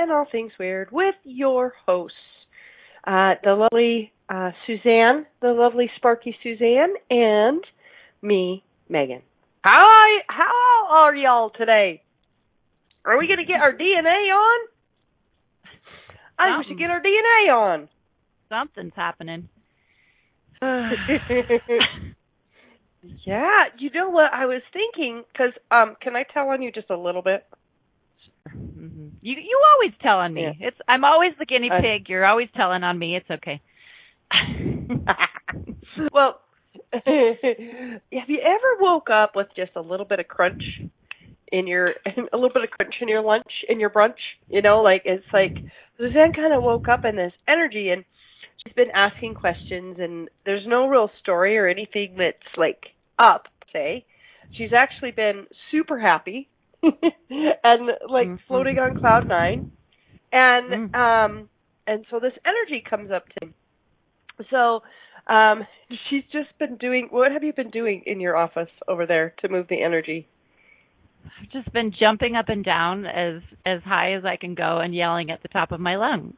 and All Things Weird with your hosts, uh, the lovely uh, Suzanne, the lovely Sparky Suzanne, and me, Megan. How are, how are y'all today? Are we going to get our DNA on? I think we should get our DNA on. Something's happening. yeah, you know what I was thinking? Because um, can I tell on you just a little bit? Mm-hmm. You you always tell on me. Yeah. It's I'm always the guinea pig. You're always telling on me. It's okay. well, have you ever woke up with just a little bit of crunch in your a little bit of crunch in your lunch in your brunch? You know, like it's like Suzanne kind of woke up in this energy and she's been asking questions and there's no real story or anything that's like up. Say, she's actually been super happy and like Mhm. floating on cloud nine, and Mm. um and so this energy comes up to me. So um she's just been doing what have you been doing in your office over there to move the energy? I've just been jumping up and down as as high as I can go and yelling at the top of my lungs.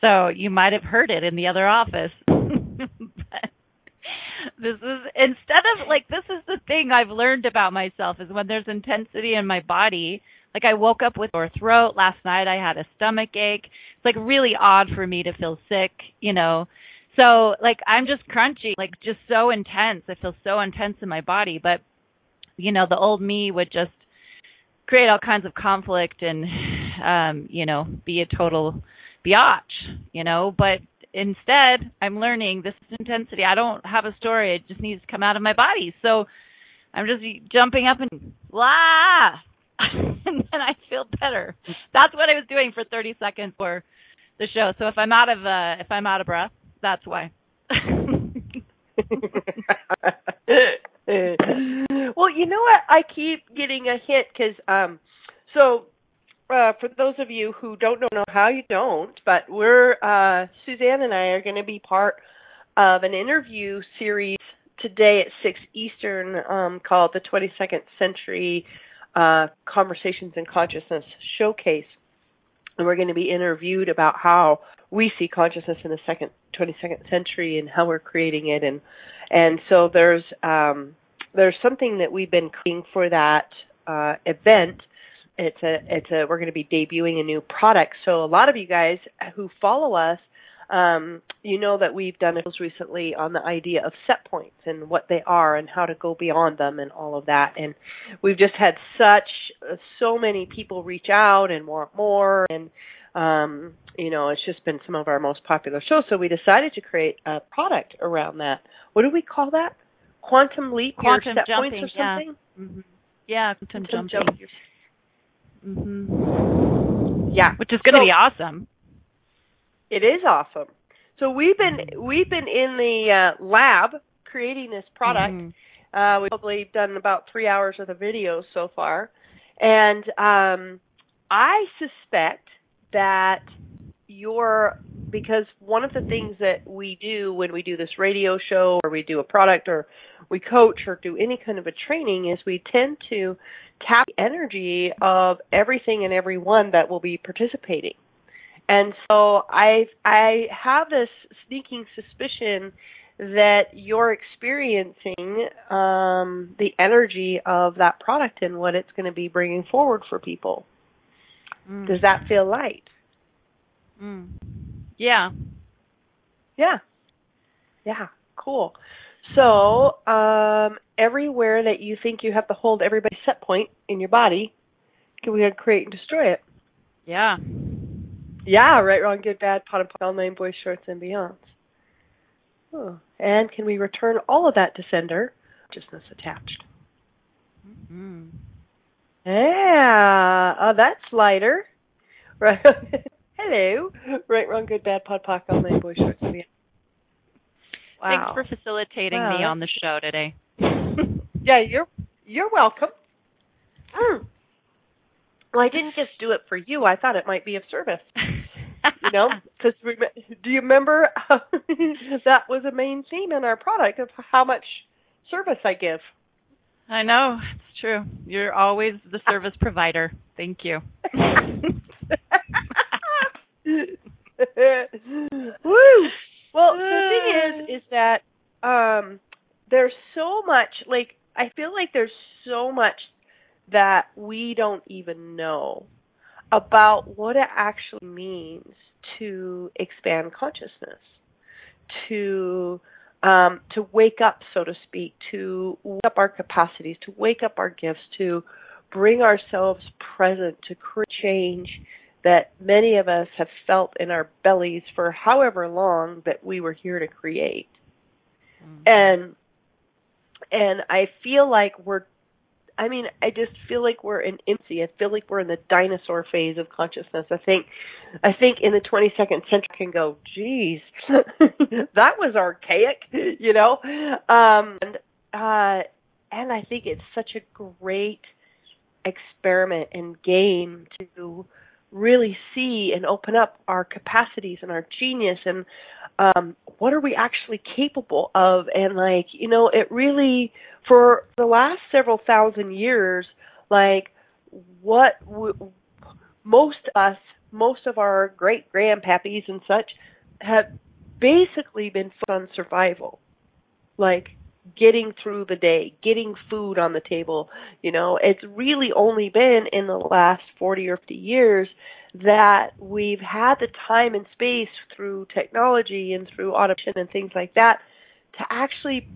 So you might have heard it in the other office. this is instead of like this is the thing I've learned about myself is when there's intensity in my body. Like I woke up with sore throat last night. I had a stomach ache. It's like really odd for me to feel sick, you know. So like I'm just crunchy, like just so intense. I feel so intense in my body, but you know, the old me would just create all kinds of conflict and um, you know, be a total biatch, you know, but instead I'm learning this intensity. I don't have a story, it just needs to come out of my body. So I'm just jumping up and blah and then I feel better. That's what I was doing for 30 seconds for the show. So if I'm out of uh if I'm out of breath, that's why. well, you know what? I keep getting a hit because, um, so uh, for those of you who don't know how you don't, but we're uh, Suzanne and I are going to be part of an interview series today at six Eastern um, called the 22nd Century uh, Conversations in Consciousness Showcase, and we're going to be interviewed about how we see consciousness in the second 22nd century and how we're creating it. And and so there's um there's something that we've been creating for that uh event it's a it's a we're going to be debuting a new product so a lot of you guys who follow us um you know that we've done it recently on the idea of set points and what they are and how to go beyond them and all of that and we've just had such uh, so many people reach out and want more and um, you know, it's just been some of our most popular shows. So we decided to create a product around that. What do we call that? Quantum leap, Quantum set jumping, points or yeah. something? hmm Yeah, quantum Quantum jumping. jump. Hmm Yeah, Which is going to So- be awesome. it is awesome. So we've been we've been in the uh, lab creating this product. Mhm. Uh, we've probably done about three hours of the videos so far, and um, I suspect that your because one of the things that we do when we do this radio show or we do a product or we coach or do any kind of a training is we tend to tap the energy of everything and everyone that will be participating. And so I I have this sneaking suspicion that you're experiencing um, the energy of that product and what it's going to be bringing forward for people. Mm. Does that feel light? Mm. Yeah. Yeah. Yeah. Cool. So, um, everywhere that you think you have to hold everybody's set point in your body, can we create and destroy it? Yeah. Yeah, right, wrong, good, bad, POD and POC, all nine boys, shorts, and beyonds. Oh. And can we return all of that to sender? Consciousness attached. Mm-hmm. Yeah. Oh, that's lighter. Right. Hello. Right, wrong, good, bad, POD, POC, all nine boys, shorts, and. Wow. Thanks for facilitating Wow. me on the show today. Yeah, you're you're welcome. Mm. Well, I didn't just do it for you. I thought it might be of service. You know, because do you remember that was a main theme in our product of how much service I give. I know, it's true. You're always the service provider. Thank you. Woo! Well, the thing is, is that um, there's so much. Like, I feel like there's so much that we don't even know about what it actually means to expand consciousness, to um, to wake up, so to speak, to wake up our capacities, to wake up our gifts, to bring ourselves present, to create change that many of us have felt in our bellies for however long that we were here to create. And and I feel like we're I mean, I just feel like we're in infancy. I feel like we're in the dinosaur phase of consciousness. I think I think in the 22nd century I can go, geez, that was archaic, you know? Um and uh and I think it's such a great experiment and game to really see and open up our capacities and our genius and um what are we actually capable of? And like you know it really for the last several thousand years like what w- most us most of our great grandpappies and such have basically been on survival. Like getting through the day, getting food on the table. You know, it's really only been in the last 40 or 50 years that we've had the time and space through technology and through automation and things like that to actually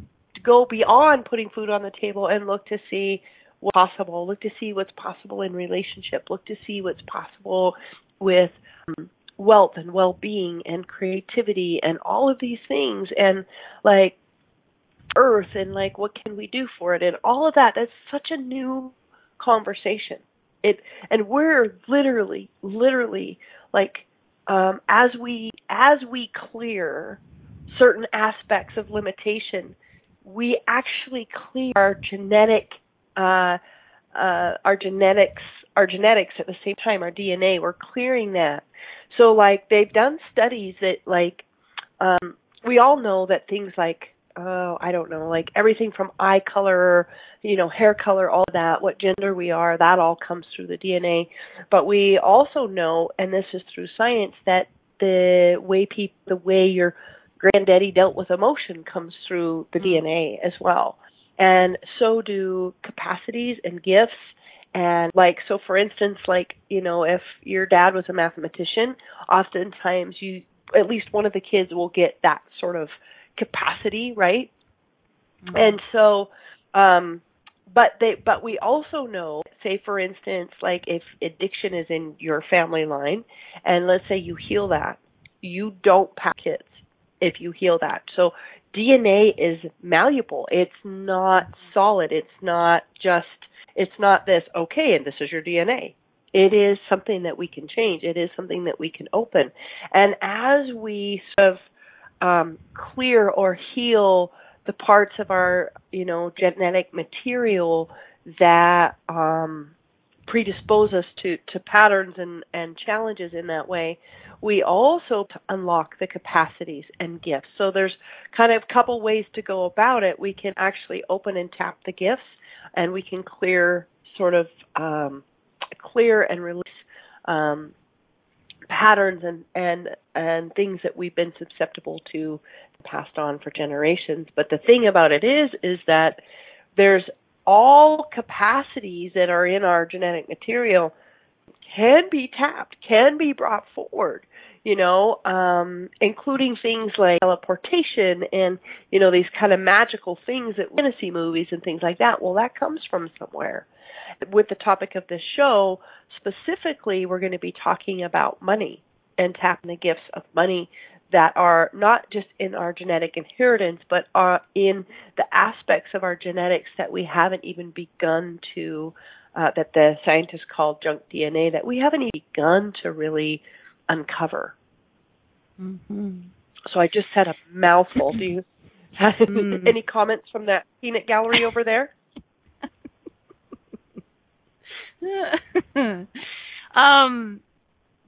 go beyond putting food on the table and look to see what's possible, look to see what's possible in relationship, look to see what's possible with um, wealth and well-being and creativity and all of these things and like earth and like what can we do for it? And all of that that's such a new conversation. It and we're literally literally like um as we as we clear certain aspects of limitation we actually clear our genetic uh uh our genetics our genetics at the same time our DNA we're clearing that. So like they've done studies that like um we all know that things like oh, I don't know, like everything from eye color, you know, hair color, all that, what gender we are, that all comes through the DNA. But we also know, and this is through science, that the way people, the way your granddaddy dealt with emotion comes through the mm-hmm. DNA as well. And so do capacities and gifts. And like, so for instance, like, you know, if your dad was a mathematician, oftentimes you, at least one of the kids will get that sort of capacity, right? Mm-hmm. And so um but they but we also know say for instance like if addiction is in your family line and let's say you heal that you don't pass kids if you heal that. So dna is malleable. It's not solid. It's not just it's not this okay and this is your dna it is something that we can change. It is something that we can open. And as we sort of um, clear or heal the parts of our, you know, genetic material that um, predispose us to, to patterns and, and challenges in that way, we also unlock the capacities and gifts. So there's kind of a couple ways to go about it. We can actually open and tap the gifts, and we can clear sort of um, clear and release um, patterns and and and things that we've been susceptible to passed on for generations but the thing about it is is that there's all capacities that are in our genetic material can be tapped, can be brought forward, you know, um, including things like teleportation and, you know, these kind of magical things that fantasy movies and things like that. Well, that comes from somewhere. With the topic of this show, specifically, we're going to be talking about money and tapping the gifts of money that are not just in our genetic inheritance, but are in the aspects of our genetics that we haven't even begun to, uh, that the scientists call junk DNA, that we haven't even begun to really uncover. Mm-hmm. So I just said a mouthful. Do you have mm. any comments from that peanut gallery over there? um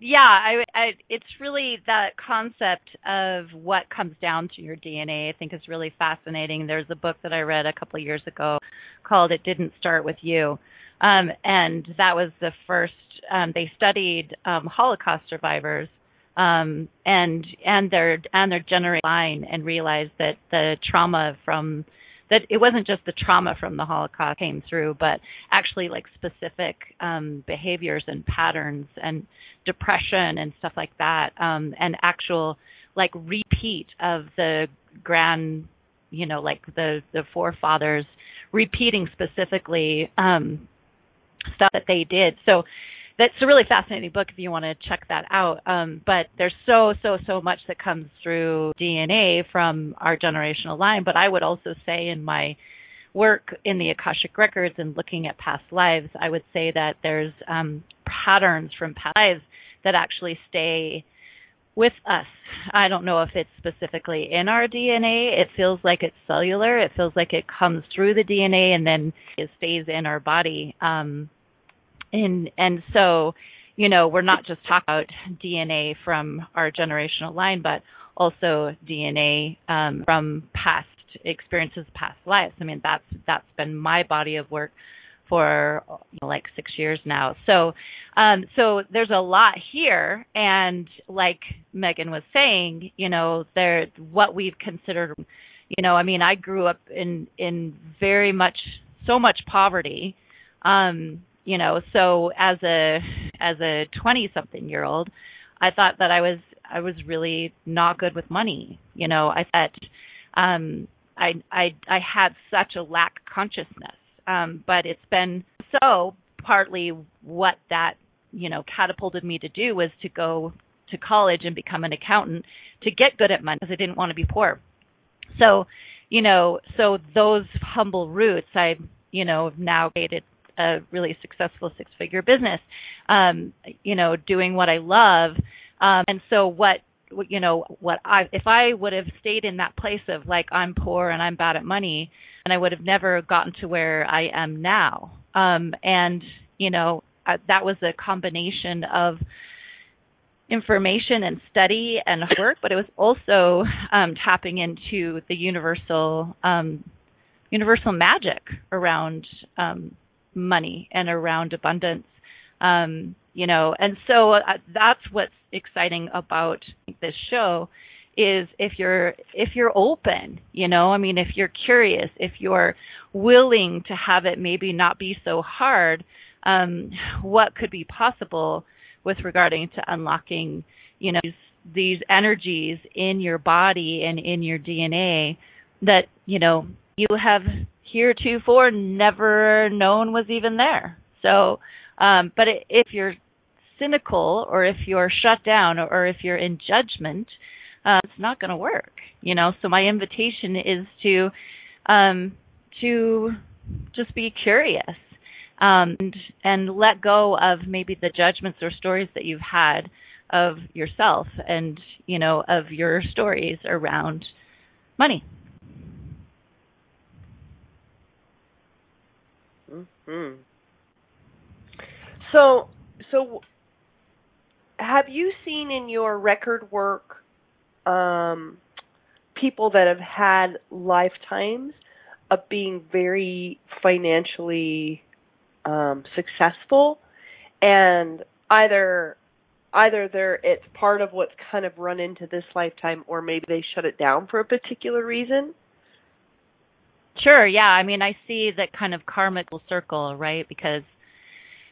yeah, I, I it's really that concept of what comes down to your DNA. I think is really fascinating. There's a book that I read a couple of years ago called "It Didn't Start with You," um, and that was the first. Um, they studied um, Holocaust survivors um, and and their and their generation line and realized that the trauma from that it wasn't just the trauma from the Holocaust came through, but actually like specific um, behaviors and patterns and depression and stuff like that, um, and actual like repeat of the grand, you know, like the the forefathers repeating specifically um, stuff that they did. So that's a really fascinating book if you want to check that out. Um, but there's so so so much that comes through DNA from our generational line. But I would also say in my work in the Akashic records and looking at past lives, I would say that there's um, patterns from past lives that actually stay with us. I don't know if it's specifically in our DNA. It feels like it's cellular. It feels like it comes through the DNA and then it stays in our body. Um, and and so you know we're not just talking about DNA from our generational line, but also DNA um, from past experiences, past lives. I mean that's that's been my body of work for you know, like six years now. So um, so there's a lot here, and like Megan was saying, you know, there what we've considered. You know, I mean, I grew up in in very much so much poverty. Um, you know so as a as a 20 something year old i thought that i was i was really not good with money you know. I thought um i i i had such a lack consciousness. Um but it's been so partly what that you know catapulted me to do was to go to college and become an accountant to get good at money because i didn't want to be poor. So you know so those humble roots i you know now created a really successful six figure business um you know doing what i love. Um and so what you know what i if i would have stayed in that place of like i'm poor and i'm bad at money and i would have never gotten to where i am now. Um and you know uh, that was a combination of information and study and work but it was also um tapping into the universal um universal magic around um money and around abundance. Um, you know, and so uh, that's what's exciting about this show is if you're if you're open, you know, I mean if you're curious, if you're willing to have it maybe not be so hard, um, what could be possible with regarding to unlocking, you know, these, these energies in your body and in your DNA that, you know, you have heretofore never known was even there. So, um, but if you're cynical or if you're shut down or if you're in judgment, uh, it's not going to work. You know, so my invitation is to um, to just be curious um, and and let go of maybe the judgments or stories that you've had of yourself and you know of your stories around money. Hmm. So, so have you seen in your record work um, people that have had lifetimes of being very financially um, successful, and either either they're it's part of what's kind of run into this lifetime, or maybe they shut it down for a particular reason? Sure, yeah. I mean, I see that kind of karmic circle, right? Because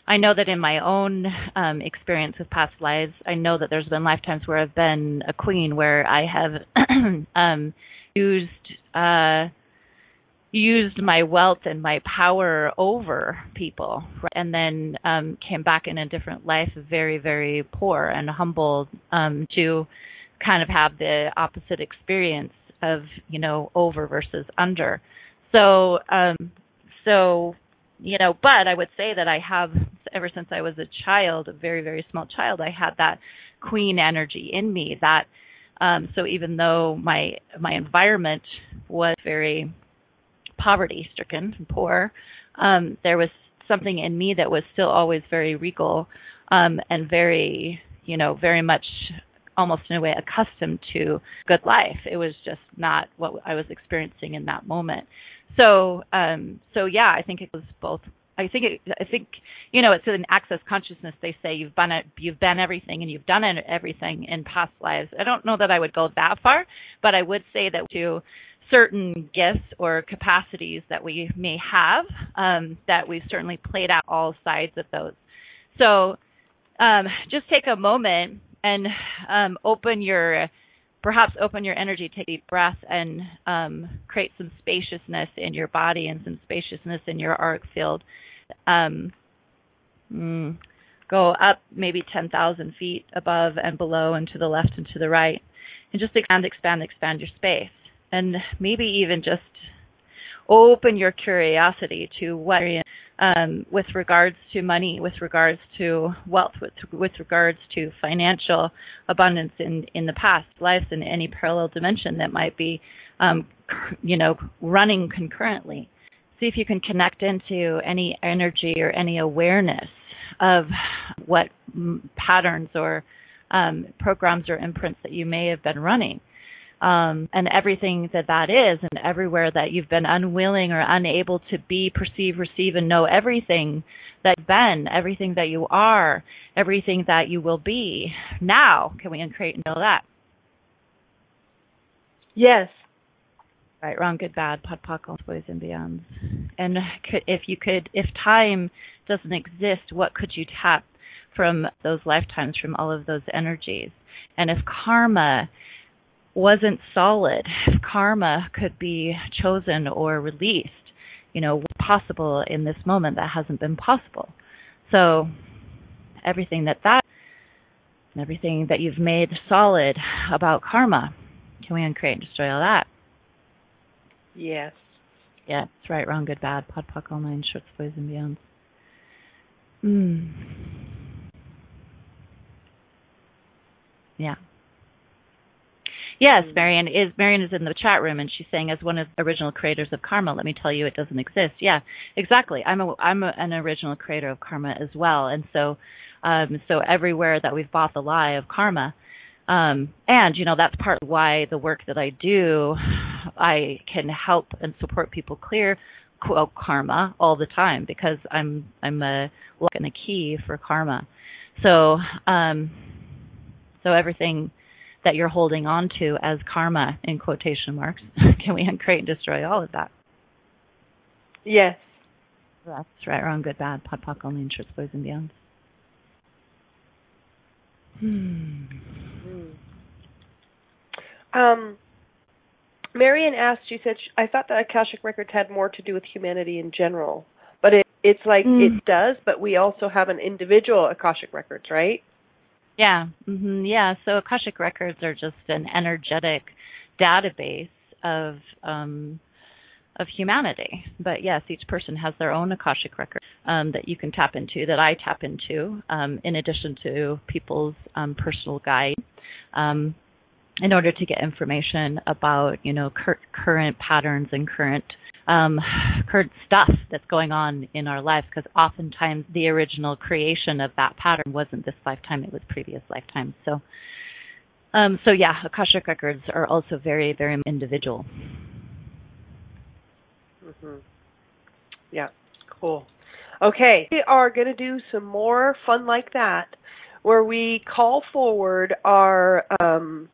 I know that in my own um, experience with past lives, I know that there's been lifetimes where I've been a queen, where I have um, used uh, used my wealth and my power over people, right? and then um, came back in a different life, very very poor and humble, um, to kind of have the opposite experience of you know over versus under. So um, so you know, but I would say that I have ever since I was a child, a very very small child, I had that queen energy in me. That um, so even though my my environment was very poverty stricken and poor, um, there was something in me that was still always very regal um, and very you know very much almost in a way accustomed to good life. It was just not what I was experiencing in that moment. So, um, so yeah, I think it was both. I think it, I think you know it's an access consciousness. They say you've been you've been everything and you've done everything in past lives. I don't know that I would go that far, but I would say that to certain gifts or capacities that we may have, um, that we've certainly played out all sides of those. So, um, just take a moment and um, open your perhaps open your energy, take a deep breath, and um, create some spaciousness in your body and some spaciousness in your auric field. Um, mm, go up maybe 10,000 feet above and below and to the left and to the right, and just expand, expand, expand your space. And maybe even just open your curiosity to what um, with regards to money, with regards to wealth, with, with regards to financial abundance in, in the past lives in any parallel dimension that might be, um, you know, running concurrently. See if you can connect into any energy or any awareness of what patterns or um, programs or imprints that you may have been running um, and everything that that is, and everywhere that you've been unwilling or unable to be, perceive, receive, and know everything that you've been, everything that you are, everything that you will be. Now, can we uncreate and know that? Yes. Right, wrong, good, bad, POD POC, all boys and beyonds. And could, if you could, if time doesn't exist, what could you tap from those lifetimes, from all of those energies? And if karma wasn't solid. Karma could be chosen or released, you know, possible in this moment that hasn't been possible. So everything that that everything that you've made solid about karma, can we uncreate and destroy all that? Yes. Yeah, it's right, wrong, good, bad, POD POC, all nine, shorts, boys, and beyonds. Mm. Yeah. Yes, Marion is Marion is in the chat room and she's saying as one of the original creators of karma, let me tell you it doesn't exist. Yeah, exactly. I'm a I'm a, an original creator of karma as well. And so um so everywhere that we've bought the lie of karma um and you know that's part of why the work that I do I can help and support people clear quote karma all the time because I'm I'm a lock and a key for karma. So um so everything that you're holding on to as karma in quotation marks. Can we uncreate and destroy all of that? Yes. That's right, wrong, good, bad, POD POC, only in shirts, boys and beyond. Hmm. Um, Marion asked, she said, I thought that Akashic Records had more to do with humanity in general. But it, it's like mm. it does, but we also have an individual Akashic Records, right? Yeah. Mm-hmm. Yeah. So Akashic records are just an energetic database of um, of humanity. But yes, each person has their own Akashic record um, that you can tap into, that I tap into, um, in addition to people's um, personal guide, um, in order to get information about you know cur- current patterns and current um, current stuff that's going on in our lives because oftentimes the original creation of that pattern wasn't this lifetime, it was previous lifetimes. So, um, so yeah, Akashic records are also very, very individual. Mm-hmm. Yeah, cool. Okay, we are going to do some more fun like that, where we call forward our um,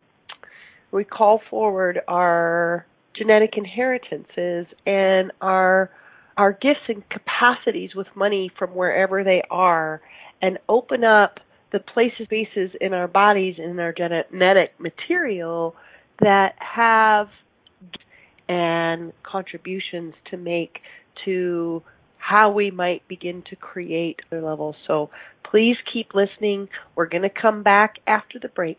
we call forward our genetic inheritances and our our gifts and capacities with money from wherever they are and open up the places spaces in our bodies in our genetic material that have and contributions to make to how we might begin to create other levels. So please keep listening. We're going to come back after the break.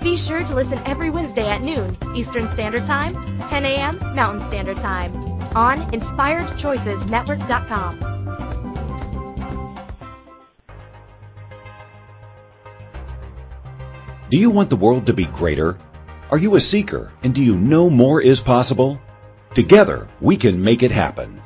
Be sure to listen every Wednesday at noon Eastern Standard Time, 10 a.m. Mountain Standard Time on InspiredChoicesNetwork.com. Do you want the world to be greater? Are you a seeker and do you know more is possible? Together, we can make it happen.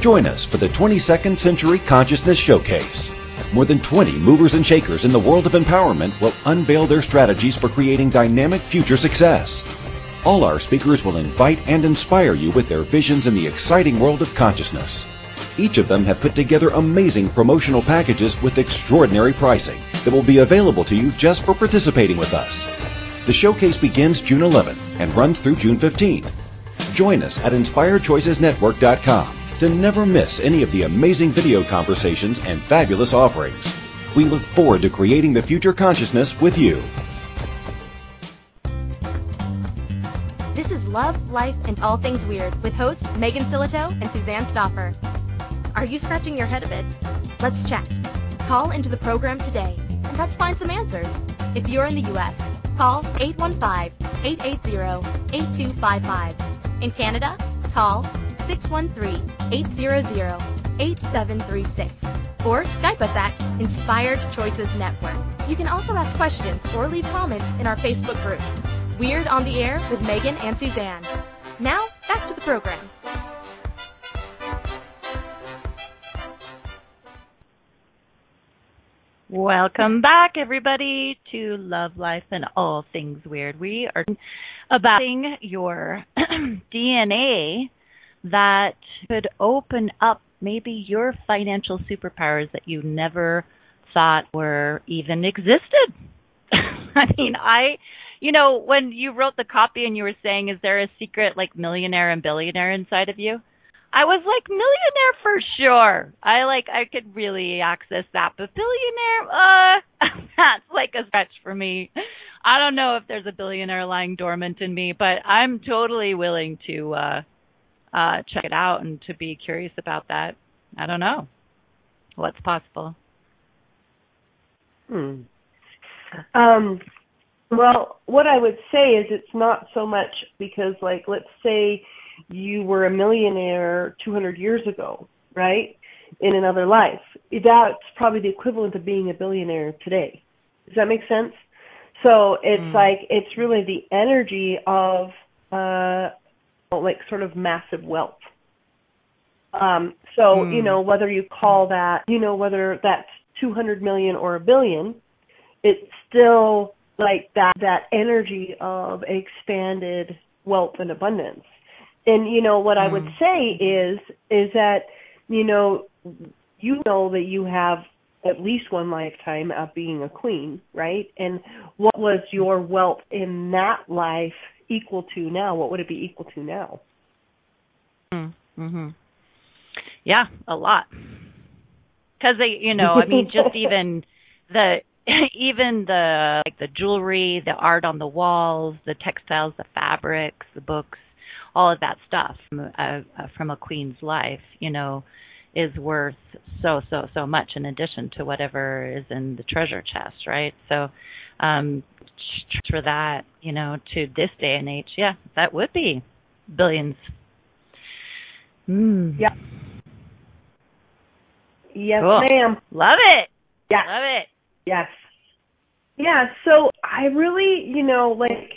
Join us for the 22nd Century Consciousness Showcase. More than 20 movers and shakers in the world of empowerment will unveil their strategies for creating dynamic future success. All our speakers will invite and inspire you with their visions in the exciting world of consciousness. Each of them have put together amazing promotional packages with extraordinary pricing that will be available to you just for participating with us. The showcase begins June 11th and runs through June 15th. Join us at InspiredChoicesNetwork.com to never miss any of the amazing video conversations and fabulous offerings. We look forward to creating the future consciousness with you. This is Love, Life, and All Things Weird with hosts Megan Silito and Suzanne Stoffer. Are you scratching your head a bit? Let's chat. Call into the program today and let's find some answers. If you're in the U.S., call 815-880-8255. In Canada, call 613-800-8736 or Skype us at Inspired Choices Network. You can also ask questions or leave comments in our Facebook group, Weird on the Air with Megan and Suzanne. Now, back to the program. Welcome back, everybody, to Love, Life, and All Things Weird. We are about your DNA that could open up maybe your financial superpowers that you never thought were even existed. I mean, I, you know, when you wrote the copy and you were saying, is there a secret like millionaire and billionaire inside of you? I was like millionaire for sure. I like I could really access that, but billionaire, uh, that's like a stretch for me. I don't know if there's a billionaire lying dormant in me, but I'm totally willing to uh uh check it out and to be curious about that. I don't know what's possible. Hmm. Um. Well, what I would say is it's not so much because, like, let's say you were a millionaire 200 years ago, right? In another life. That's probably the equivalent of being a billionaire today. Does that make sense? So it's mm. like it's really the energy of uh like sort of massive wealth. Um so, mm. you know, whether you call that, you know, whether that's 200 million or a billion, it's still like that that energy of expanded wealth and abundance and you know what mm. I would mm. say is is that you know you know that you have at least one lifetime of being a queen, right? And what was your wealth in that life equal to now? What would it be equal to now? Mhm. Yeah, a lot. Cuz they, you know, I mean just even the even the like the jewelry, the art on the walls, the textiles, the fabrics, the books, all of that stuff from a, uh, from a queen's life, you know, is worth so so so much in addition to whatever is in the treasure chest, right? So um for that, you know, to this day and age, yeah, that would be billions. Mm. Yeah. Yes, cool. ma'am. Love it. Yeah. Love it. Yes. Yeah, so I really, you know, like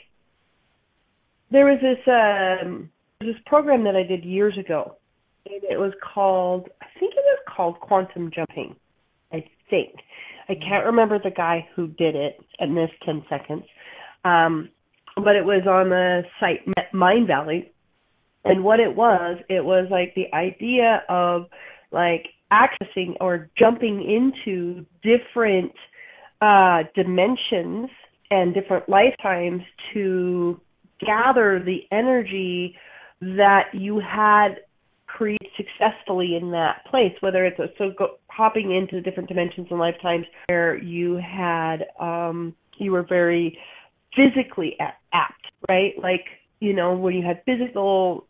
there was this um this program that I did years ago, and it was called I think it was called quantum jumping. I think. I can't remember the guy who did it in this 10 seconds. Um, but it was on the site Mindvalley. And what it was, it was like the idea of like accessing or jumping into different uh, dimensions and different lifetimes to gather the energy that you had created successfully in that place whether it's a, so go, hopping into different dimensions and lifetimes where you had um you were very physically apt right like you know when you had physical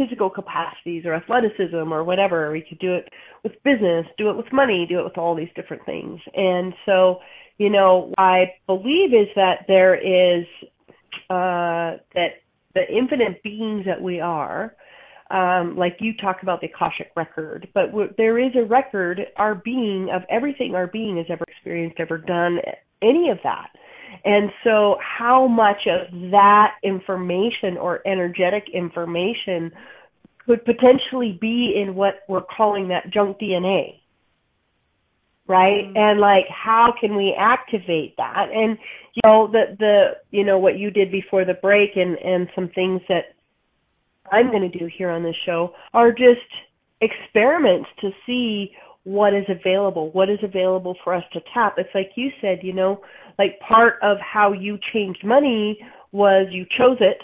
physical capacities or athleticism or whatever. We could do it with business, do it with money, do it with all these different things. And so, you know, I believe is that there is uh, that the infinite beings that we are, um, like you talk about the Akashic record, but w- there is a record, our being, of everything our being has ever experienced, ever done, any of that. And so, how much of that information or energetic information could potentially be in what we're calling that junk DNA? Right? Mm-hmm. And like, how can we activate that? And, you know, the, the, you know, what you did before the break and, and some things that I'm going to do here on this show are just experiments to see what is available, what is available for us to tap. It's like you said, you know, like part of how you changed money was you chose it.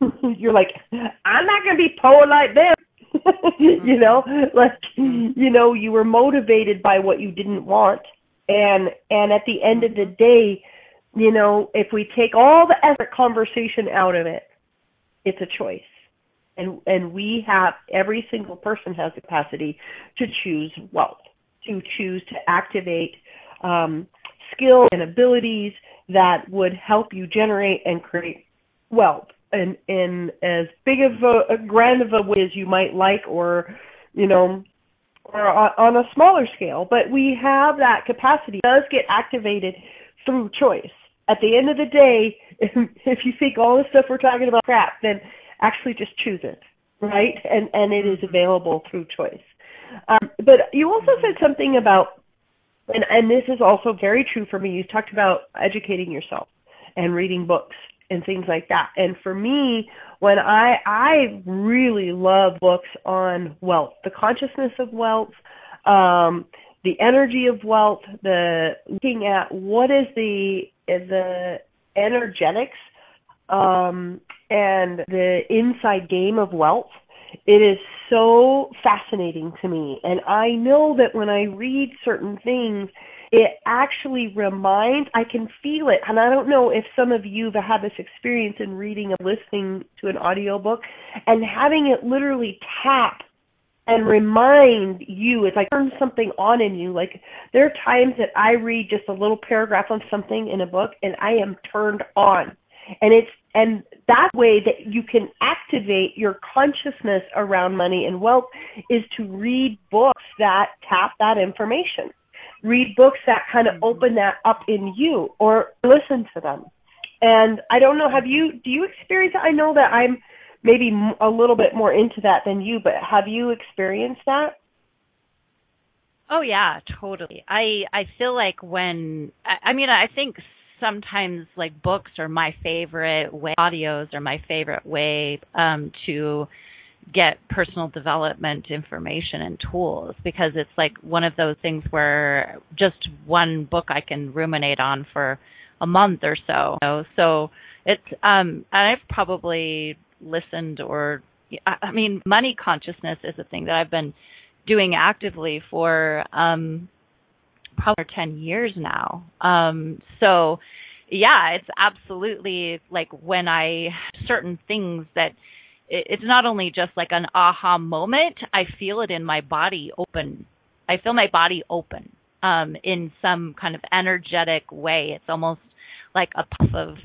You're like, I'm not gonna be poor like them. you know, mm-hmm. like mm-hmm. you know, you were motivated by what you didn't want, and and at the end of the mm-hmm. day, you know, if we take all the effort conversation out of it, it's a choice and and we have every single person has the capacity to choose wealth to choose to activate um, skills and abilities that would help you generate and create wealth. And in as big of a, a grand of a way as you might like or you know or on a smaller scale but we have that capacity. It does get activated through choice. At the end of the day if you think all the stuff we're talking about crap then actually just choose it, right? And and it is available through choice. Um, but you also said something about, and and this is also very true for me. You talked about educating yourself and reading books and things like that. And for me, when I I really love books on wealth, the consciousness of wealth, um, the energy of wealth, the looking at what is the the energetics um, and the inside game of wealth. It is so fascinating to me. And I know that when I read certain things, it actually reminds, I can feel it. And I don't know if some of you have had this experience in reading or listening to an audiobook and having it literally tap and remind you it's like turn something on in you like there are times that i read just a little paragraph on something in a book and i am turned on and it's and that way that you can activate your consciousness around money and wealth is to read books that tap that information. Read books that kind of mm-hmm. open that up in you or listen to them. And I don't know, have you, do you experience that? I know that I'm maybe a little bit more into that than you, but have you experienced that? Oh yeah, totally. I I feel like when I, I mean I think sometimes like books are my favorite way, audios are my favorite way um, to get personal development information and tools because it's like one of those things where just one book I can ruminate on for a month or so. You know? So it's um and I've probably listened or I mean money consciousness is a thing that I've been doing actively for um probably 10 years now. Um, so yeah, it's absolutely like when I certain things that it, it's not only just like an aha moment, I feel it in my body open. I feel my body open um in some kind of energetic way. It's almost like a puff of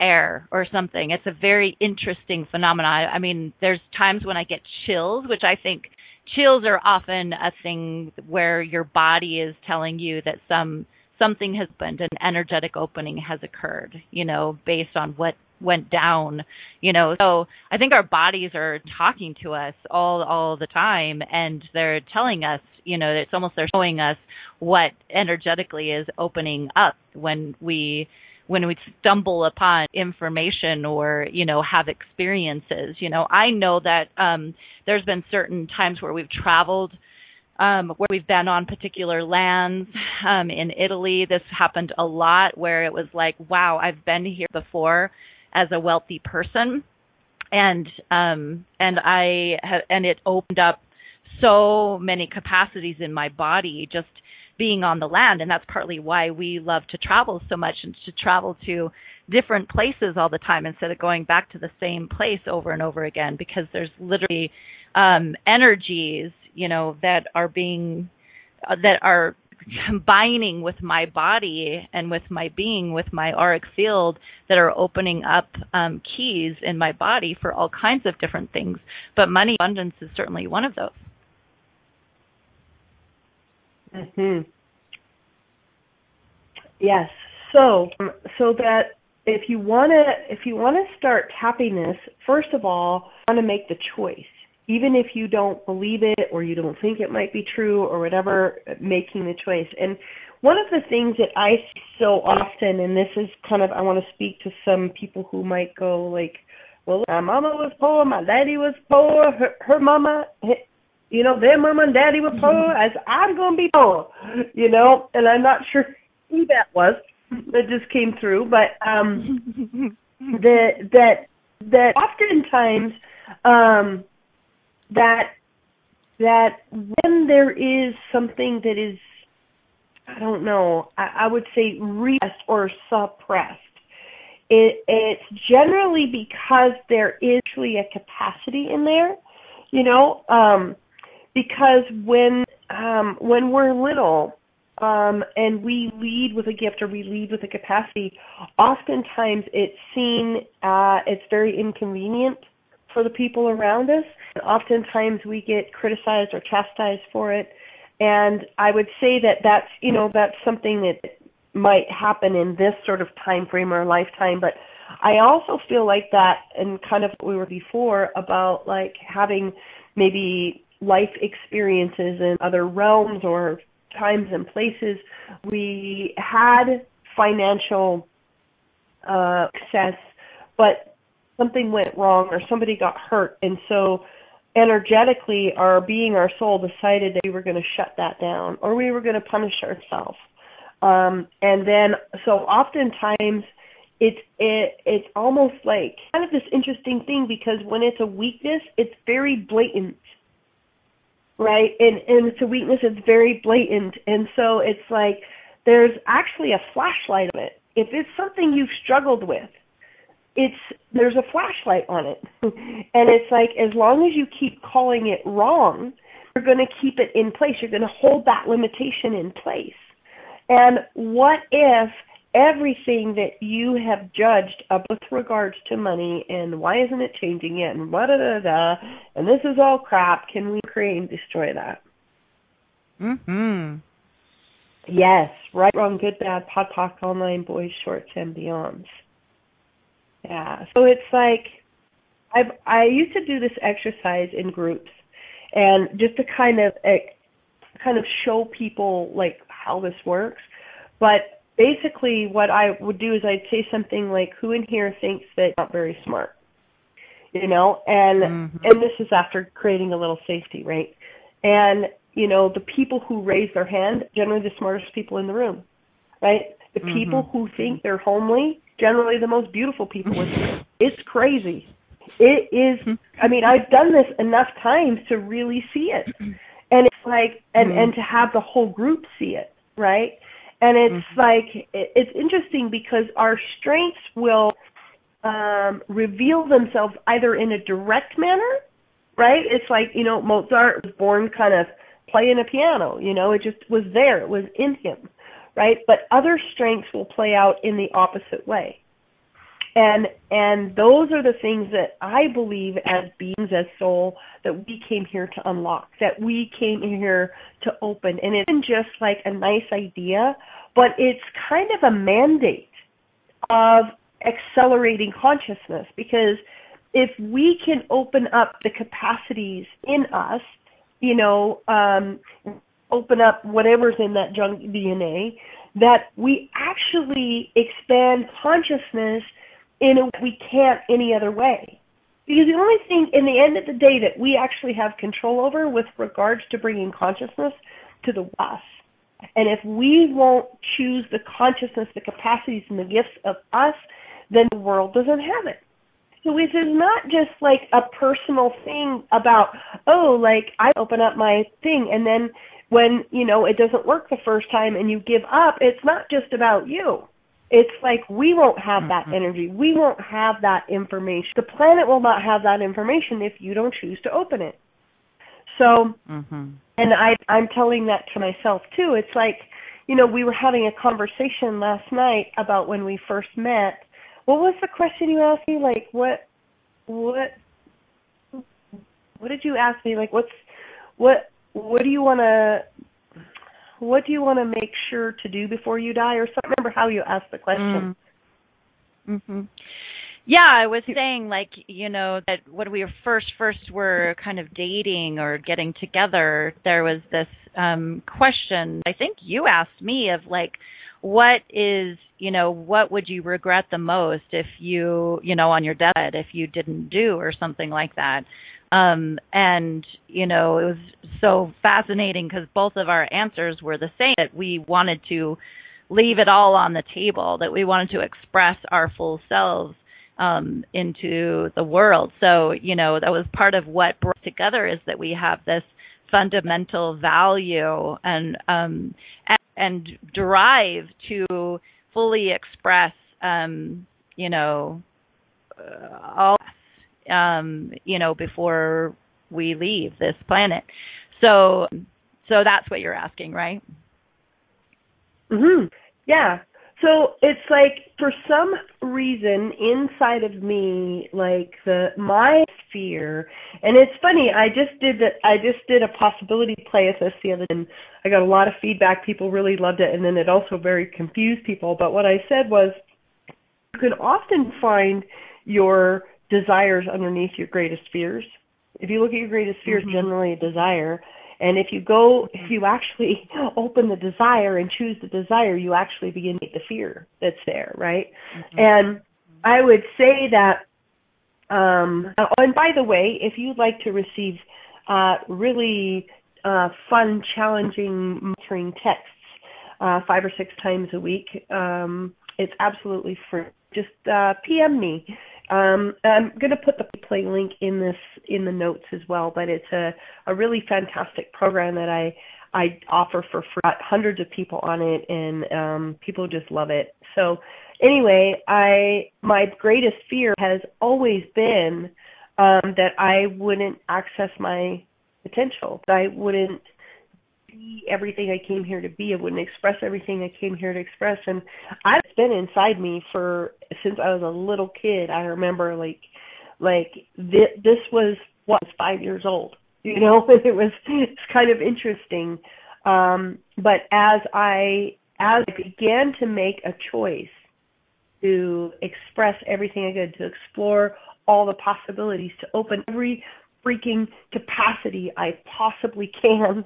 air or something. It's a very interesting phenomenon. I mean, there's times when I get chills, which I think chills are often a thing where your body is telling you that some something has been an energetic opening has occurred you know based on what went down you know. So i think our bodies are talking to us all all the time and they're telling us you know it's almost they're showing us what energetically is opening up when we when we stumble upon information or you know have experiences. You know i know that um there's been certain times where we've traveled um where we've been on particular lands um in italy. This happened a lot where it was like wow i've been here before as a wealthy person. And um and i ha- and it opened up so many capacities in my body just being on the land and that's partly why we love to travel so much and to travel to different places all the time instead of going back to the same place over and over again because there's literally um energies you know that are being uh, that are combining with my body and with my being with my auric field that are opening up um keys in my body for all kinds of different things. But money abundance is certainly one of those Mhm. Yes. So, so that if you want to if you want to start tapping this, first of all, you want to make the choice. Even if you don't believe it or you don't think it might be true or whatever, making the choice. And one of the things that I see so often, and this is kind of, I want to speak to some people who might go like, well, my mama was poor, my daddy was poor, her, her mama, you know, their mom and daddy were poor, as I'm going to be poor, you know, and I'm not sure who that was that just came through, but um, that that that oftentimes um, that that when there is something that is I don't know, I, I would say repressed or suppressed. It, it's generally because there is actually a capacity in there, you know, um, because when um, when we're little um, and we lead with a gift or we lead with a capacity, oftentimes it's seen uh, it's very inconvenient for the people around us. And oftentimes we get criticized or chastised for it. And I would say that that's you know that's something that might happen in this sort of time frame or lifetime, but I also feel like that and kind of what we were before about like having maybe life experiences in other realms or times and places. We had financial uh, success, but something went wrong or somebody got hurt, and so energetically, our being, our soul decided that we were going to shut that down or we were going to punish ourselves. Um, and then, so oftentimes, it's it it's almost like kind of this interesting thing because when it's a weakness, it's very blatant right? And and it's a weakness that's very blatant, and so it's like there's actually a flashlight on it. If it's something you've struggled with, it's there's a flashlight on it, and it's like as long as you keep calling it wrong, you're going to keep it in place. You're going to hold that limitation in place. And what if everything that you have judged uh, with regards to money and why isn't it changing yet and da da da da and this is all crap can we create and destroy that? Mhm yes. Right wrong good bad POD POC online boys shorts and beyonds. Yeah. So it's like i i used to do this exercise in groups and just to kind of uh, kind of show people like how this works but basically what I would do is I'd say something like, "Who in here thinks that not very smart?" You know, and mm-hmm. and this is after creating a little safety, right? And you know, the people who raise their hand generally the smartest people in the room, right? The mm-hmm. people who think they're homely generally the most beautiful people in the room. It's crazy. It is. I mean, I've done this enough times to really see it, and it's like, and mm-hmm. and to have the whole group see it, right? And it's mm-hmm. like it's interesting because our strengths will um reveal themselves either in a direct manner right? It's like you know Mozart was born kind of playing a piano you know? It just was there. It was in him right? But other strengths will play out in the opposite way and and those are the things that I believe as beings as soul that we came here to unlock, that we came here to open. And it isn't just like a nice idea, but it's kind of a mandate of accelerating consciousness because if we can open up the capacities in us, you know, um, open up whatever's in that junk DNA, that we actually expand consciousness in a we can't any other way. Because the only thing in the end of the day that we actually have control over with regards to bringing consciousness to the us. And if we won't choose the consciousness, the capacities, and the gifts of us, then the world doesn't have it. So this is not just like a personal thing about, oh, like I open up my thing and then when, you know, it doesn't work the first time and you give up, it's not just about you. It's like we won't have that Mhm. energy. We won't have that information. The planet will not have that information if you don't choose to open it. So, Mhm. and I I'm telling that to myself too. It's like, you know, we were having a conversation last night about when we first met. What was the question you asked me? Like what what what did you ask me? Like what's what what do you want to what do you want to make sure to do before you die or something? Remember how you asked the question? Mm. Mhm. Yeah, I was saying like, you know, that when we were first first were kind of dating or getting together, there was this um question I think you asked me of like what is, you know, what would you regret the most if you, you know, on your deathbed if you didn't do or something like that. Um and, you know, it was so fascinating cuz both of our answers were the same that we wanted to leave it all on the table, that we wanted to express our full selves um, into the world. So, you know, that was part of what brought together is that we have this fundamental value and um, and, and drive to fully express, um, you know, uh, all, um, you know, before we leave this planet. So, so that's what you're asking, right? Mhm. Yeah. So it's like for some reason inside of me, like the my fear, and it's funny. I just did that. I just did a possibility play with this the other day, and I got a lot of feedback. People really loved it, and then it also very confused people. But what I said was, you can often find your desires underneath your greatest fears. If you look at your greatest fears, Mhm. generally a desire, and if you go, if you actually open the desire and choose the desire, you actually begin to meet the fear that's there, right? Mhm. And I would say that, um, oh, and by the way, if you'd like to receive uh, really uh, fun, challenging mentoring texts uh, five or six times a week, um, it's absolutely free. Just uh, PM me. Um, I'm going to put the play link in this in the notes as well, but it's a, a really fantastic program that I I offer for free. Hundreds of people on it, and um, people just love it. So anyway, I my greatest fear has always been um, that I wouldn't access my potential. That I wouldn't be everything I came here to be. I wouldn't express everything I came here to express. And I've been inside me for since I was a little kid. I remember like like th- this was what was five years old. You know, and it was it's kind of interesting. Um, but as I as I began to make a choice to express everything I could, to explore all the possibilities, to open every freaking capacity I possibly can,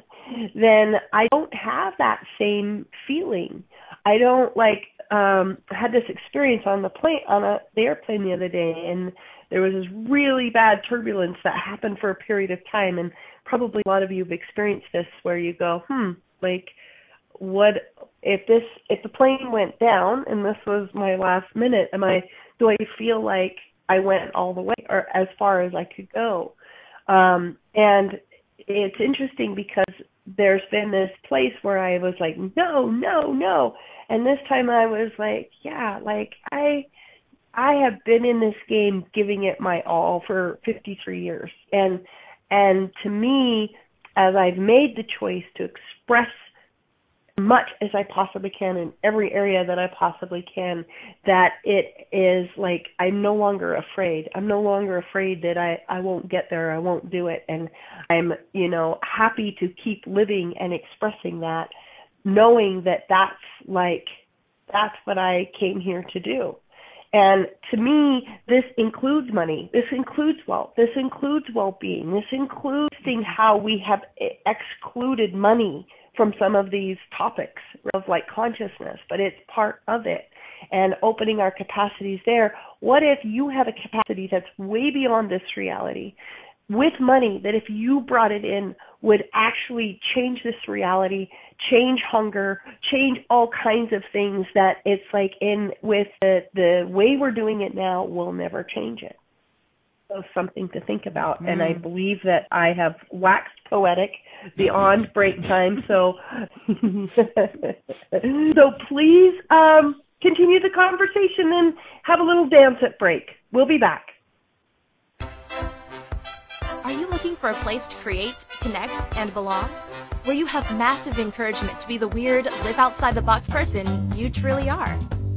then I don't have that same feeling. I don't like um I had this experience on the plane on a the airplane the other day and there was this really bad turbulence that happened for a period of time and probably a lot of you have experienced this where you go, hmm, like what if this if the plane went down and this was my last minute, am I do I feel like I went all the way or as far as I could go? Um, and it's interesting because there's been this place where I was like, no, no, no. And this time I was like, yeah, like I I have been in this game giving it my all for 53 years. And and to me as I've made the choice to express much as I possibly can in every area that I possibly can that it is like I'm no longer afraid. I'm no longer afraid that I I won't get there, I won't do it and I'm, you know, happy to keep living and expressing that knowing that that's like that's what I came here to do. And to me, this includes money. This includes wealth. This includes well-being. This includes seeing how we have excluded money from some of these topics of like consciousness, but it's part of it. And opening our capacities there. What if you have a capacity that's way beyond this reality? with money that if you brought it in would actually change this reality, change hunger, change all kinds of things that it's like in with the the way we're doing it now will never change it. So something to think about. Mm. And I mm. believe that I have waxed poetic beyond break time. So so please um continue the conversation and have a little dance at break. We'll be back. Are you looking for a place to create, connect, and belong? Where you have massive encouragement to be the weird, live outside the box person you truly are.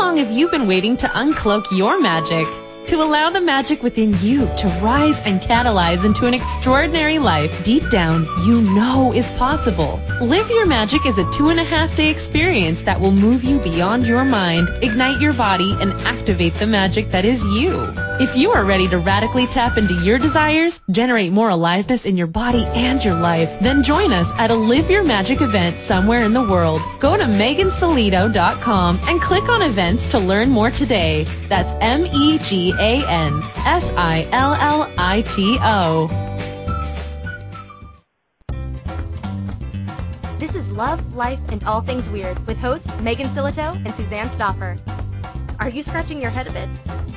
long have you been waiting to uncloak your magic? to allow the magic within you to rise and catalyze into an extraordinary life deep down you know is possible. Live Your Magic is a two and a half day experience that will move you beyond your mind, ignite your body, and activate the magic that is you. If you are ready to radically tap into your desires, generate more aliveness in your body and your life, then join us at a Live Your Magic event somewhere in the world. Go to megansillito.com and click on events to learn more today. That's M-E-G-A-N-S-I-L-L-I-T-O. This is Love, Life, and All Things Weird with hosts Megan Sillito and Suzanne Stoffer. Are you scratching your head a bit?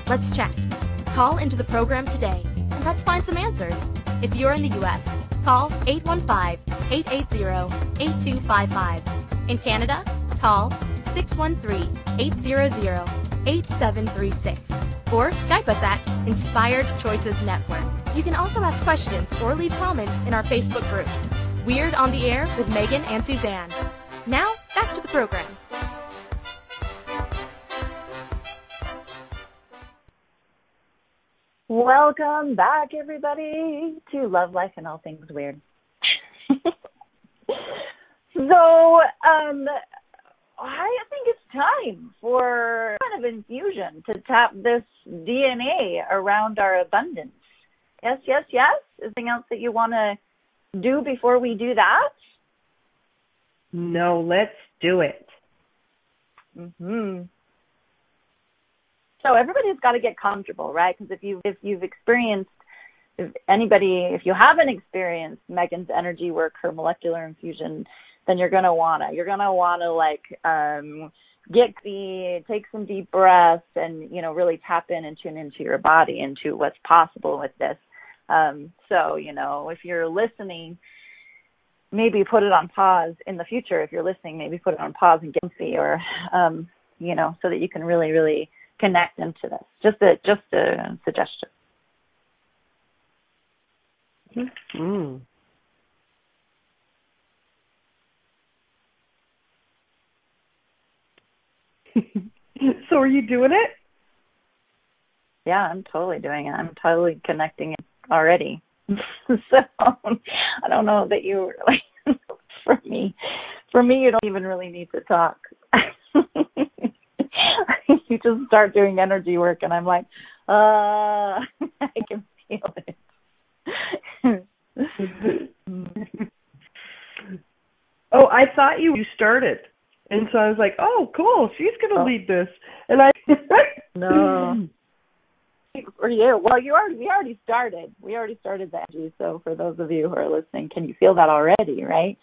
Let's chat. Call into the program today and let's find some answers. If you're in the U.S., call 815-880-8255. In Canada, call 613-800-8736 or Skype us at Inspired Choices Network. You can also ask questions or leave comments in our Facebook group. Weird on the Air with Megan and Suzanne. Now, back to the program. Welcome back, everybody, to Love, Life, and All Things Weird. so, um, I think it's time for kind of infusion to tap this DNA around our abundance. Yes, yes, yes. Anything else that you want to do before we do that? No, let's do it. Mhm so everybody's got to get comfortable, right? Because if you if you've experienced if anybody if you haven't experienced Megan's energy work, her molecular infusion, then you're gonna wanna you're gonna wanna like um get the take some deep breaths and you know really tap in and tune into your body into what's possible with this. Um, so you know if you're listening maybe put it on pause in the future if you're listening maybe put it on pause and get see or um you know so that you can really really connect into this. Just a just a suggestion. Mm. so are you doing it? Yeah, I'm totally doing it. I'm totally connecting it already. so I don't know that you really for me for me you don't even really need to talk. you just start doing energy work and I'm like, uh I can feel it. oh, I thought you you started. And so I was like, "Oh, cool. She's going to oh. lead this." And I No. For you. Well, you already we already started. We already started the energy. So for those of you who are listening, can you feel that already, right?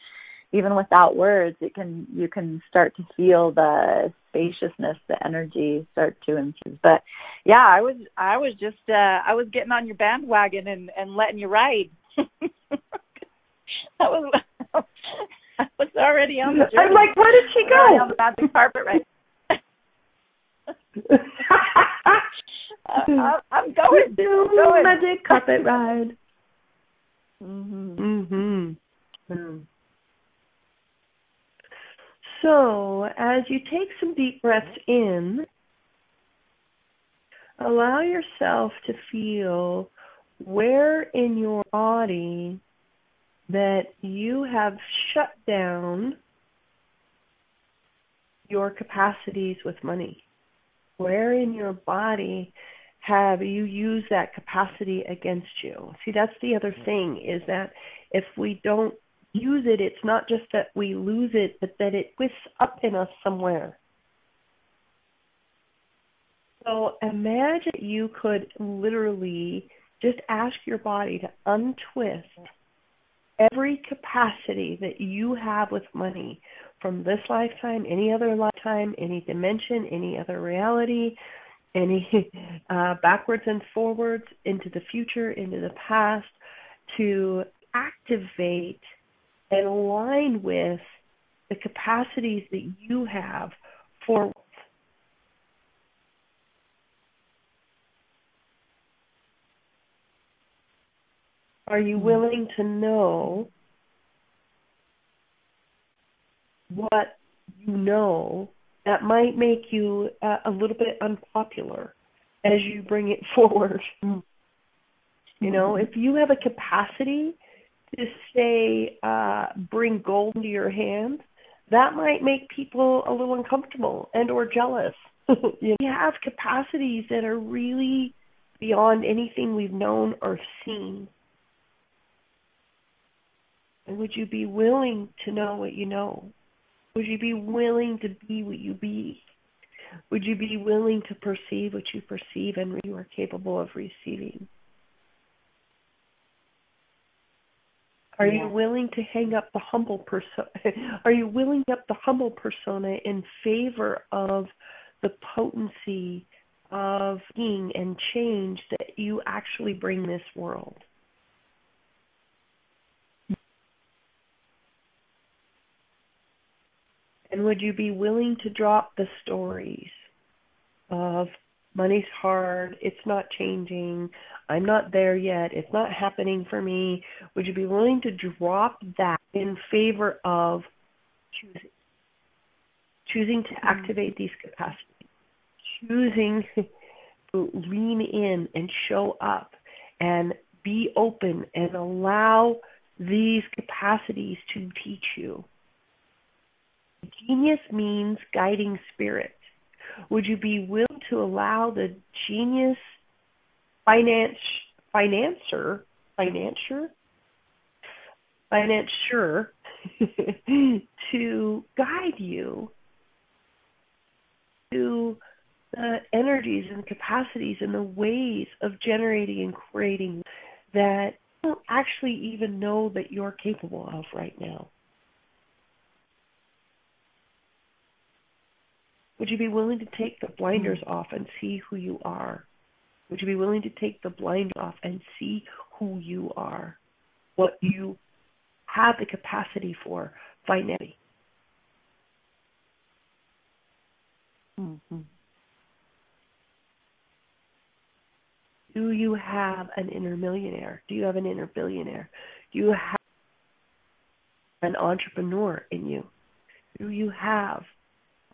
even without words it can you can start to feel the spaciousness the energy start to infuse but yeah i was i was just uh i was getting on your bandwagon and and letting you ride that was I was already on the journey. I'm like, where did she go? on the magic carpet right. uh, I'm going. Do going. magic carpet ride. Mhm. Mhm. Mm. So, as you take some deep breaths in, allow yourself to feel where in your body that you have shut down your capacities with money. Where in your body have you used that capacity against you? See, that's the other thing is that if we don't use it, it's not just that we lose it, but that it twists up in us somewhere. So imagine you could literally just ask your body to untwist every capacity that you have with money from this lifetime, any other lifetime, any dimension, any other reality, any uh, backwards and forwards into the future, into the past, to activate and align with the capacities that you have for Are you willing to know what you know that might make you uh, a little bit unpopular as you bring it forward? You know, if you have a capacity to say, uh, bring gold into your hand, that might make people a little uncomfortable and or jealous. you have capacities that are really beyond anything we've known or seen. And would you be willing to know what you know? Would you be willing to be what you be? Would you be willing to perceive what you perceive and you are capable of receiving? Are you willing to hang up the humble persona? Are you willing up the humble persona in favor of the potency of being and change that you actually bring this world? And would you be willing to drop the stories of money's hard, it's not changing, I'm not there yet, it's not happening for me? Would you be willing to drop that in favor of choosing? Choosing to mm-hmm. activate these capacities, choosing to lean in and show up and be open and allow these capacities to teach you. Genius means guiding spirit. Would you be willing to allow the genius finance financer financier financier to guide you to the energies and capacities and the ways of generating and creating that you don't actually even know that you're capable of right now. Would you be willing to take the blinders off and see who you are? Would you be willing to take the blinders off and see who you are? What you have the capacity for financially? Mhm. Do you have an inner millionaire? Do you have an inner billionaire? Do you have an entrepreneur in you? Do you have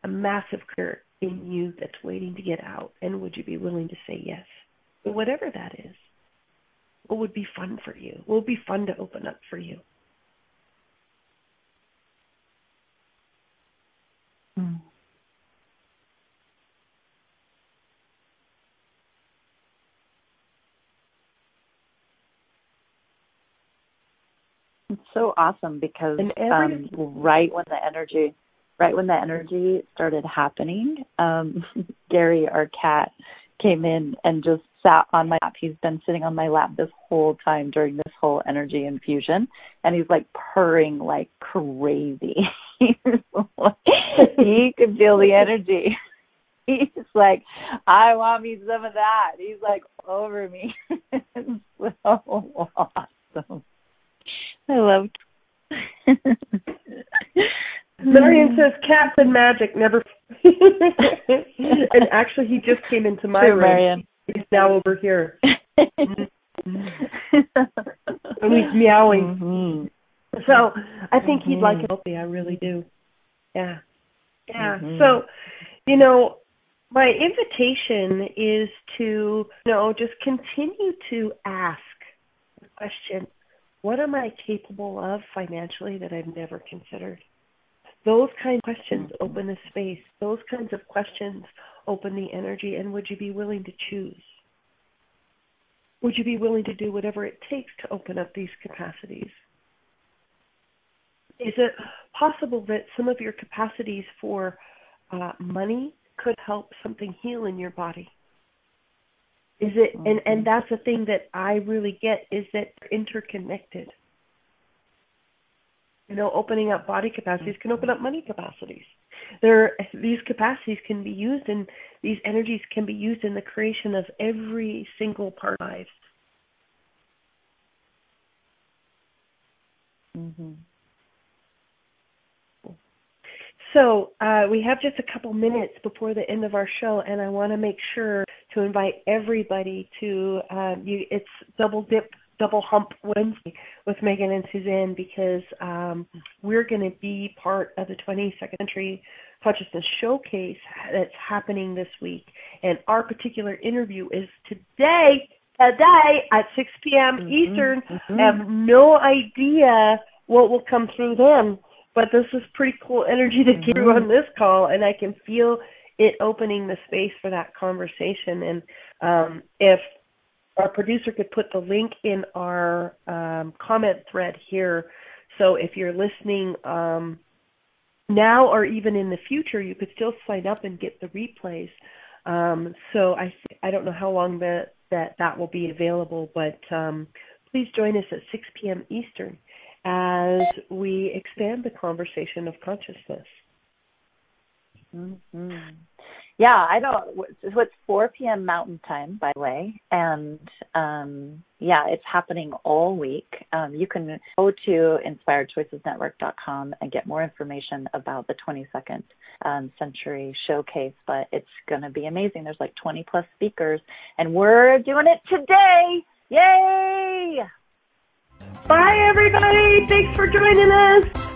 a massive career in you that's waiting to get out? And would you be willing to say yes? But whatever that is, what would be fun for you? What would be fun to open up for you? Mm. It's so awesome because every- um, right when the energy, right when the energy started happening, um, Gary, our cat, came in and just sat on my lap. He's been sitting on my lap this whole time during this whole energy infusion, and he's like purring like crazy. he could feel the energy. He's like, I want me some of that. He's like over me. so awesome. I love Marion says cats and magic never. and actually, he just came into my True, room. Marion. He's now over here. and he's meowing. Mhm. So I think he'd like it healthy. I really do. Yeah. Yeah. Mhm. So, you know, my invitation is to, you know, just continue to ask the question, what am I capable of financially that I've never considered? Those kind of questions open the space. Those kinds of questions open the energy. And would you be willing to choose? Would you be willing to do whatever it takes to open up these capacities? Is it possible that some of your capacities for uh, money could help something heal in your body? Is it and and that's the thing that I really get is that they're interconnected. You know, opening up body capacities can open up money capacities. There, these capacities can be used, and these energies can be used in the creation of every single part of life. Mhm. So uh, we have just a couple minutes before the end of our show, and I want to make sure to invite everybody to um, you. It's double dip, double hump Wednesday with Megan and Suzanne because um, we're going to be part of the 22nd Century Consciousness Showcase that's happening this week, and our particular interview is today. Today at 6 p.m. Mhm, Eastern. mhm. I have no idea what will come through then but this is pretty cool energy to through on this call and I can feel it opening the space for that conversation and um if our producer could put the link in our um comment thread here so if you're listening um now or even in the future you could still sign up and get the replays um so I I don't know how long that that that will be available but um please join us at 6 p.m. Eastern as we expand the conversation of consciousness. Mhm. Yeah, I don't. So it's 4 p.m. Mountain Time, by the way, and um, yeah, it's happening all week. Um, you can go to inspiredchoicesnetwork.com and get more information about the 22nd um, Century Showcase. But it's going to be amazing. There's like 20 plus speakers, and we're doing it today. Yay! Bye, everybody. Thanks for joining us.